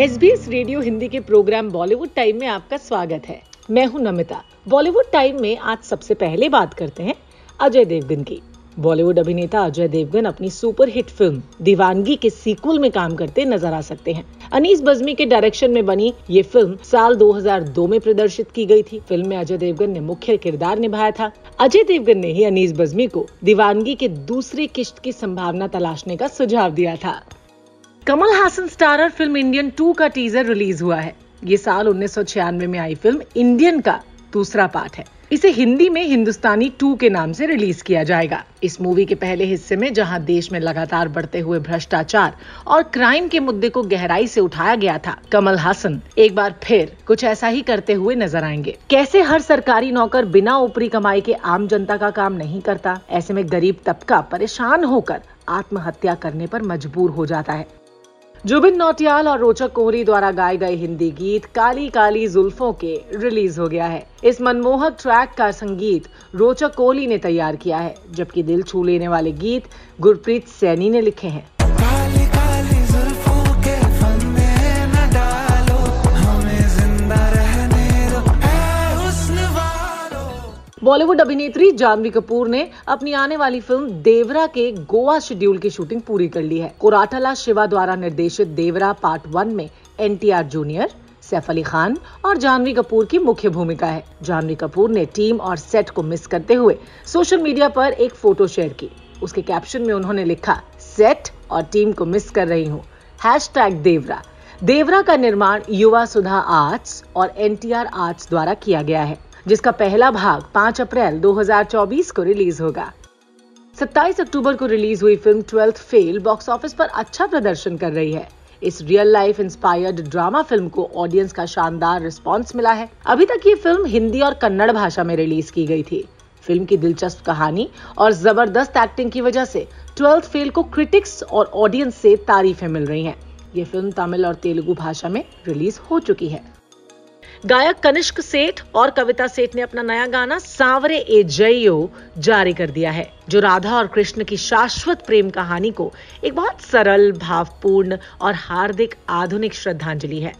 S B S radio Hindi के programme Bollywood time में आपका स्वागत है। मैं हूँ नमिता। बॉलीवुड टाइम में आज सबसे पहले बात करते हैं अजय देवगन की। बॉलीवुड अभिनेता अजय देवगन अपनी सुपरहिट फ़िल्म दीवानगी के सीक्वल में काम करते नज़र आ सकते हैं। अनीस बजमी के डायरेक्शन में बनी ये फ़िल्म साल 2002 में प्रदर्शित की गई थी। फ़िल्म में अजय देवगन ने मुख्य किरदार निभाया था। अजय देवगन ने ही अनीस बजमी को दीवानगी के दूसरी किश्त की संभावना तलाशने का सुझाव दिया था। Kamal Haasan starrer film Indian two का टीजर रिलीज़ हुआ है। ये साल उन्नीस सौ छियानवे में आई फ़िल्म इंडियन का दूसरा पार्ट है। इसे हिंदी में हिंदुस्तानी टू के नाम से रिलीज़ किया जाएगा। इस मूवी के पहले हिस्से में जहाँ देश में लगातार बढ़ते हुए भ्रष्टाचार और क्राइम के मुद्दे को गहराई से उठाया गया था कमल हासन एक बार फिर कुछ ऐसा ही करते हुए नज़र आएँगे। कैसे हर सरकारी नौकर बिना ऊपरी कमाई के आम जनता का काम नहीं करता? ऐसे में गरीब तबका परेशान होकर आत्महत्या करने पर मजबूर हो जाता है। जुबिन नौटियाल और रोचक कोहरी द्वारा गाए गए हिंदी गीत काली काली जुल्फों के रिलीज़ हो गया है। इस मनमोहक ट्रैक का संगीत रोचक कोहली ने तैयार किया है, जबकि दिल छू लेने वाले गीत गुरप्रीत सैनी ने लिखे हैं। बॉलीवुड अभिनेत्री जानवी कपूर ने अपनी आने वाली फ़िल्म देवरा के गोवा शेड्यूल की शूटिंग पूरी कर ली है। कोराटला शिवा द्वारा निर्देशित देवरा पार्ट वन में एनटीआर जूनियर सैफ अली खान और जानवी कपूर की मुख्य भूमिका है। जानवी कपूर ने टीम और सेट को मिस करते हुए सोशल मीडिया पर एक फ़ोटो शेयर की। उसके कैप्शन में उन्होंने लिखा सेट और टीम को मिस कर रही हूँ। हैश देवरा। देवरा का निर्माण युवा सुधा आर्ट्स और एनटीआर आर्ट्स द्वारा किया गया है। जिसका पहला भाग 5 अप्रैल 2024 को रिलीज़ होगा। 27 अक्टूबर को रिलीज़ हुई film twelfth fail box office पर अच्छा प्रदर्शन कर रही है। इस real life inspired drama film को ऑडियंस का शानदार रिस्पांस मिला है। अभी तक ये फ़िल्म हिंदी और कन्नड़ भाषा में रिलीज़ की गई थी। फ़िल्म की दिलचस्प कहानी और ज़बरदस्त एक्टिंग की वजह से ट्वेल्थ फेल को क्रिटिक्स और ऑडियंस से तारीफें मिल रही हैं। ये फ़िल्म तमिल और तेलुगु भाषा में रिलीज़ हो चुकी है। गायक कनिष्क सेठ और कविता सेठ ने अपना नया गाना सांवरे ए जइयो जारी कर दिया है, जो राधा और कृष्ण की शाश्वत प्रेम कहानी को एक बहुत सरल, भावपूर्ण और हार्दिक आधुनिक श्रद्धांजलि है।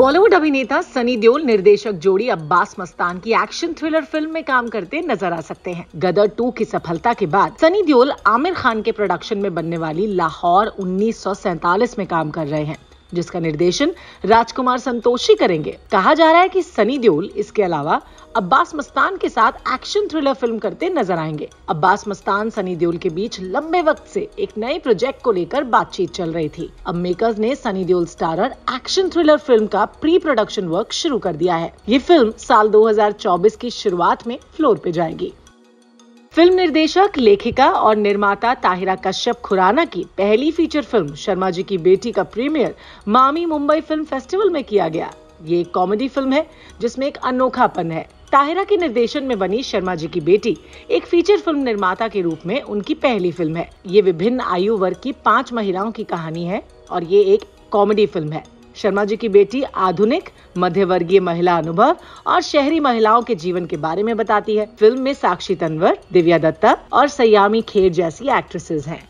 बॉलीवुड अभिनेता सनी देओल, निर्देशक जोड़ी अब्बास मस्तान की एक्शन थ्रिलर फ़िल्म में काम करते नज़र आ सकते हैं। गदर टू की सफलता के बाद सनी देओल आमिर खान के प्रोडक्शन में बनने वाली लाहौर उन्नीस सौ सैंतालीस में काम कर रहे हैं। जिसका निर्देशन राजकुमार संतोषी करेंगे। कहा जा रहा है कि सनी देओल इसके अलावा अब्बास मस्तान के साथ एक्शन थ्रिलर फ़िल्म करते नज़र आएँगे। अब्बास मस्तान, सनी देओल के बीच लंबे वक्त से एक नए प्रोजेक्ट को लेकर बातचीत चल रही थी। अब मेकर्स ने Sunny Deol starrer action thriller film का प्री प्रोडक्शन वर्क शुरू कर दिया है। ये फ़िल्म साल 2024 की शुरुआत में फ्लोर पे जाएगी। फ़िल्म निर्देशक, लेखिका और निर्माता ताहिरा कश्यप खुराना की पहली फीचर फ़िल्म शर्मा जी की बेटी का प्रीमियर मामी मुंबई फ़िल्म फेस्टिवल में किया गया। ये एक कॉमेडी फ़िल्म है, जिसमें एक अनोखापन है। ताहिरा के निर्देशन में बनी शर्मा जी की बेटी एक फीचर फ़िल्म निर्माता के रूप में उनकी पहली फ़िल्म है। ये विभिन्न आयु वर्ग की पाँच महिलाओं की कहानी है और ये एक कॉमेडी फ़िल्म है। शर्मा जी की बेटी आधुनिक मध्य वर्गीय महिला अनुभव और शहरी महिलाओं के जीवन के बारे में बताती है। फ़िल्म में साक्षी तनवर, दिव्या दत्ता और सयामी खेर जैसी एक्ट्रेसेस हैं।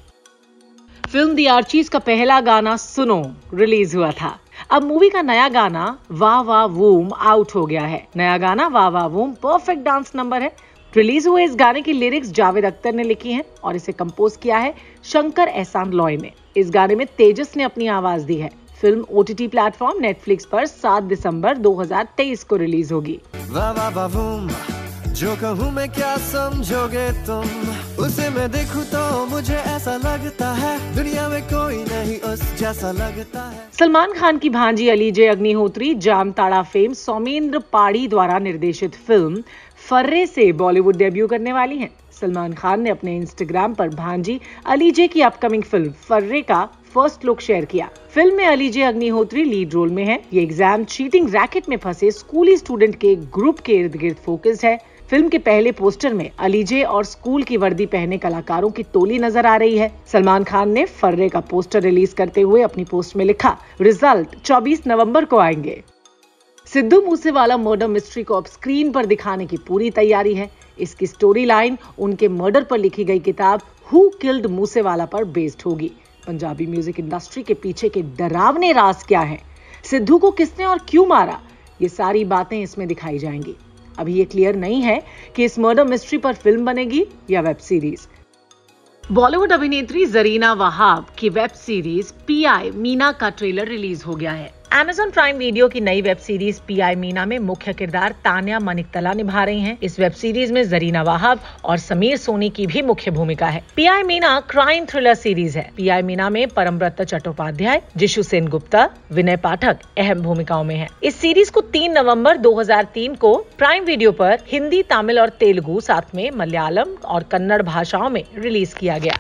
फ़िल्म दी आर्चीज का पहला गाना सुनो, रिलीज़ हुआ था। अब मूवी का नया गाना, वाह वाह वूम आउट हो गया है। नया गाना, वाह वाह वूम परफेक्ट डांस नंबर है। रिलीज़ हुए इस गाने की लिरिक्स जावेद अख्तर ने लिखी हैं और इसे कंपोज किया है शंकर एहसान लॉय ने। इस गाने में तेजस ने अपनी आवाज़ दी है। Film O T T platform Netflix पर 7 दिसंबर 2023 को रिलीज़ होगी। जो कहूँ मैं क्या समझोगे तुम? उसे मैं देखूँ तो मुझे ऐसा लगता है दुनिया में कोई नहीं उस जैसा लगता है। सलमान खान की भांजी अली जे अग्निहोत्री जामताड़ा फेम सौमेंद्र पाड़ी द्वारा निर्देशित फ़िल्म फर्रे से बॉलीवुड डेब्यू करने वाली हैं। सलमान खान ने अपने इंस्टाग्राम पर भांजी अली जे की अपकमिंग फ़िल्म फर्रे का फ़र्स्ट लुक शेयर किया। फ़िल्म में Alizeh Agnihotri lead role में है। ये एग्ज़ाम चीटिंग रैकेट में फंसे स्कूली स्टूडेंट के ग्रुप के इर्द गिर्द फोकस्ड है। फ़िल्म के पहले पोस्टर में अलीजे और स्कूल की वर्दी पहने कलाकारों की टोली नज़र आ रही है। सलमान खान ने फर्रे का पोस्टर रिलीज़ करते हुए अपनी पोस्ट में लिखा रिज़ल्ट 24 नवंबर को आएँगे. सिद्धू मूसेवाला मर्डर मिस्ट्री को अब स्क्रीन पर दिखाने की पूरी तैयारी है। इसकी स्टोरी लाइन उनके मर्डर पर लिखी गई किताब हु किल्ड मूसेवाला पर बेस्ड होगी। पंजाबी म्यूज़िक इंडस्ट्री के पीछे के डरावने राज क्या है? सिद्धू को किसने और क्यों मारा? ये सारी बातें इसमें दिखाई जाएँगी। अभी ये क्लियर नहीं है कि इस मर्डर मिस्ट्री पर फ़िल्म बनेगी या वेब सीरीज़ बॉलीवुड अभिनेत्री जरीना वहाब की वेब सीरीज़ पीआई मीना का ट्रेलर रिलीज़ हो गया है। Amazon प्राइम वीडियो की नई web series P I Meena में मुख्य किरदार तान्या मनिकतला निभा रही हैं। इस वेब सीरीज़ में जरीना वाहब और समीर सोनी की भी मुख्य भूमिका है। P I Meena crime thriller series है। पी आई मीना में परमव्रत चट्टोपाध्याय, जिशु सेन गुप्ता विनय पाठक अहम भूमिकाओं में है। इस सीरीज़ को 3 नवंबर 2003 को प्राइम वीडियो पर हिंदी, तमिल और तेलुगु साथ में मलयालम और कन्नड़ भाषाओं में रिलीज़ किया गया।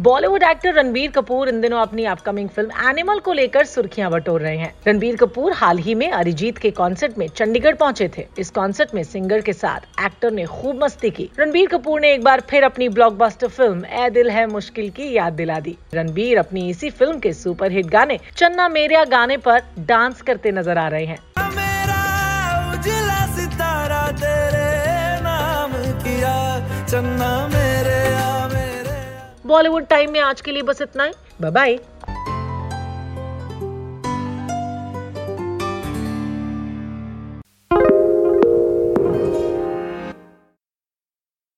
बॉलीवुड एक्टर रणबीर कपूर इन दिनों अपनी अपकमिंग फ़िल्म एनिमल को लेकर सुर्खियाँ बटोर रहे हैं। रणबीर कपूर हाल ही में अरिजीत के कॉन्सर्ट में चंडीगढ़ पहुँचे थे। इस कॉन्सर्ट में सिंगर के साथ एक्टर ने खूब मस्ती की। रणबीर कपूर ने एक बार फिर अपनी ब्लॉकबस्टर फ़िल्म ए दिल है मुश्किल की याद दिला दी। रणबीर अपनी इसी फ़िल्म के सुपरहिट गाने चन्ना मेरिया गाने पर डांस करते नज़र आ रहे हैं। चन्ना बॉलीवुड टाइम में आज के लिए बस इतना ही। बाय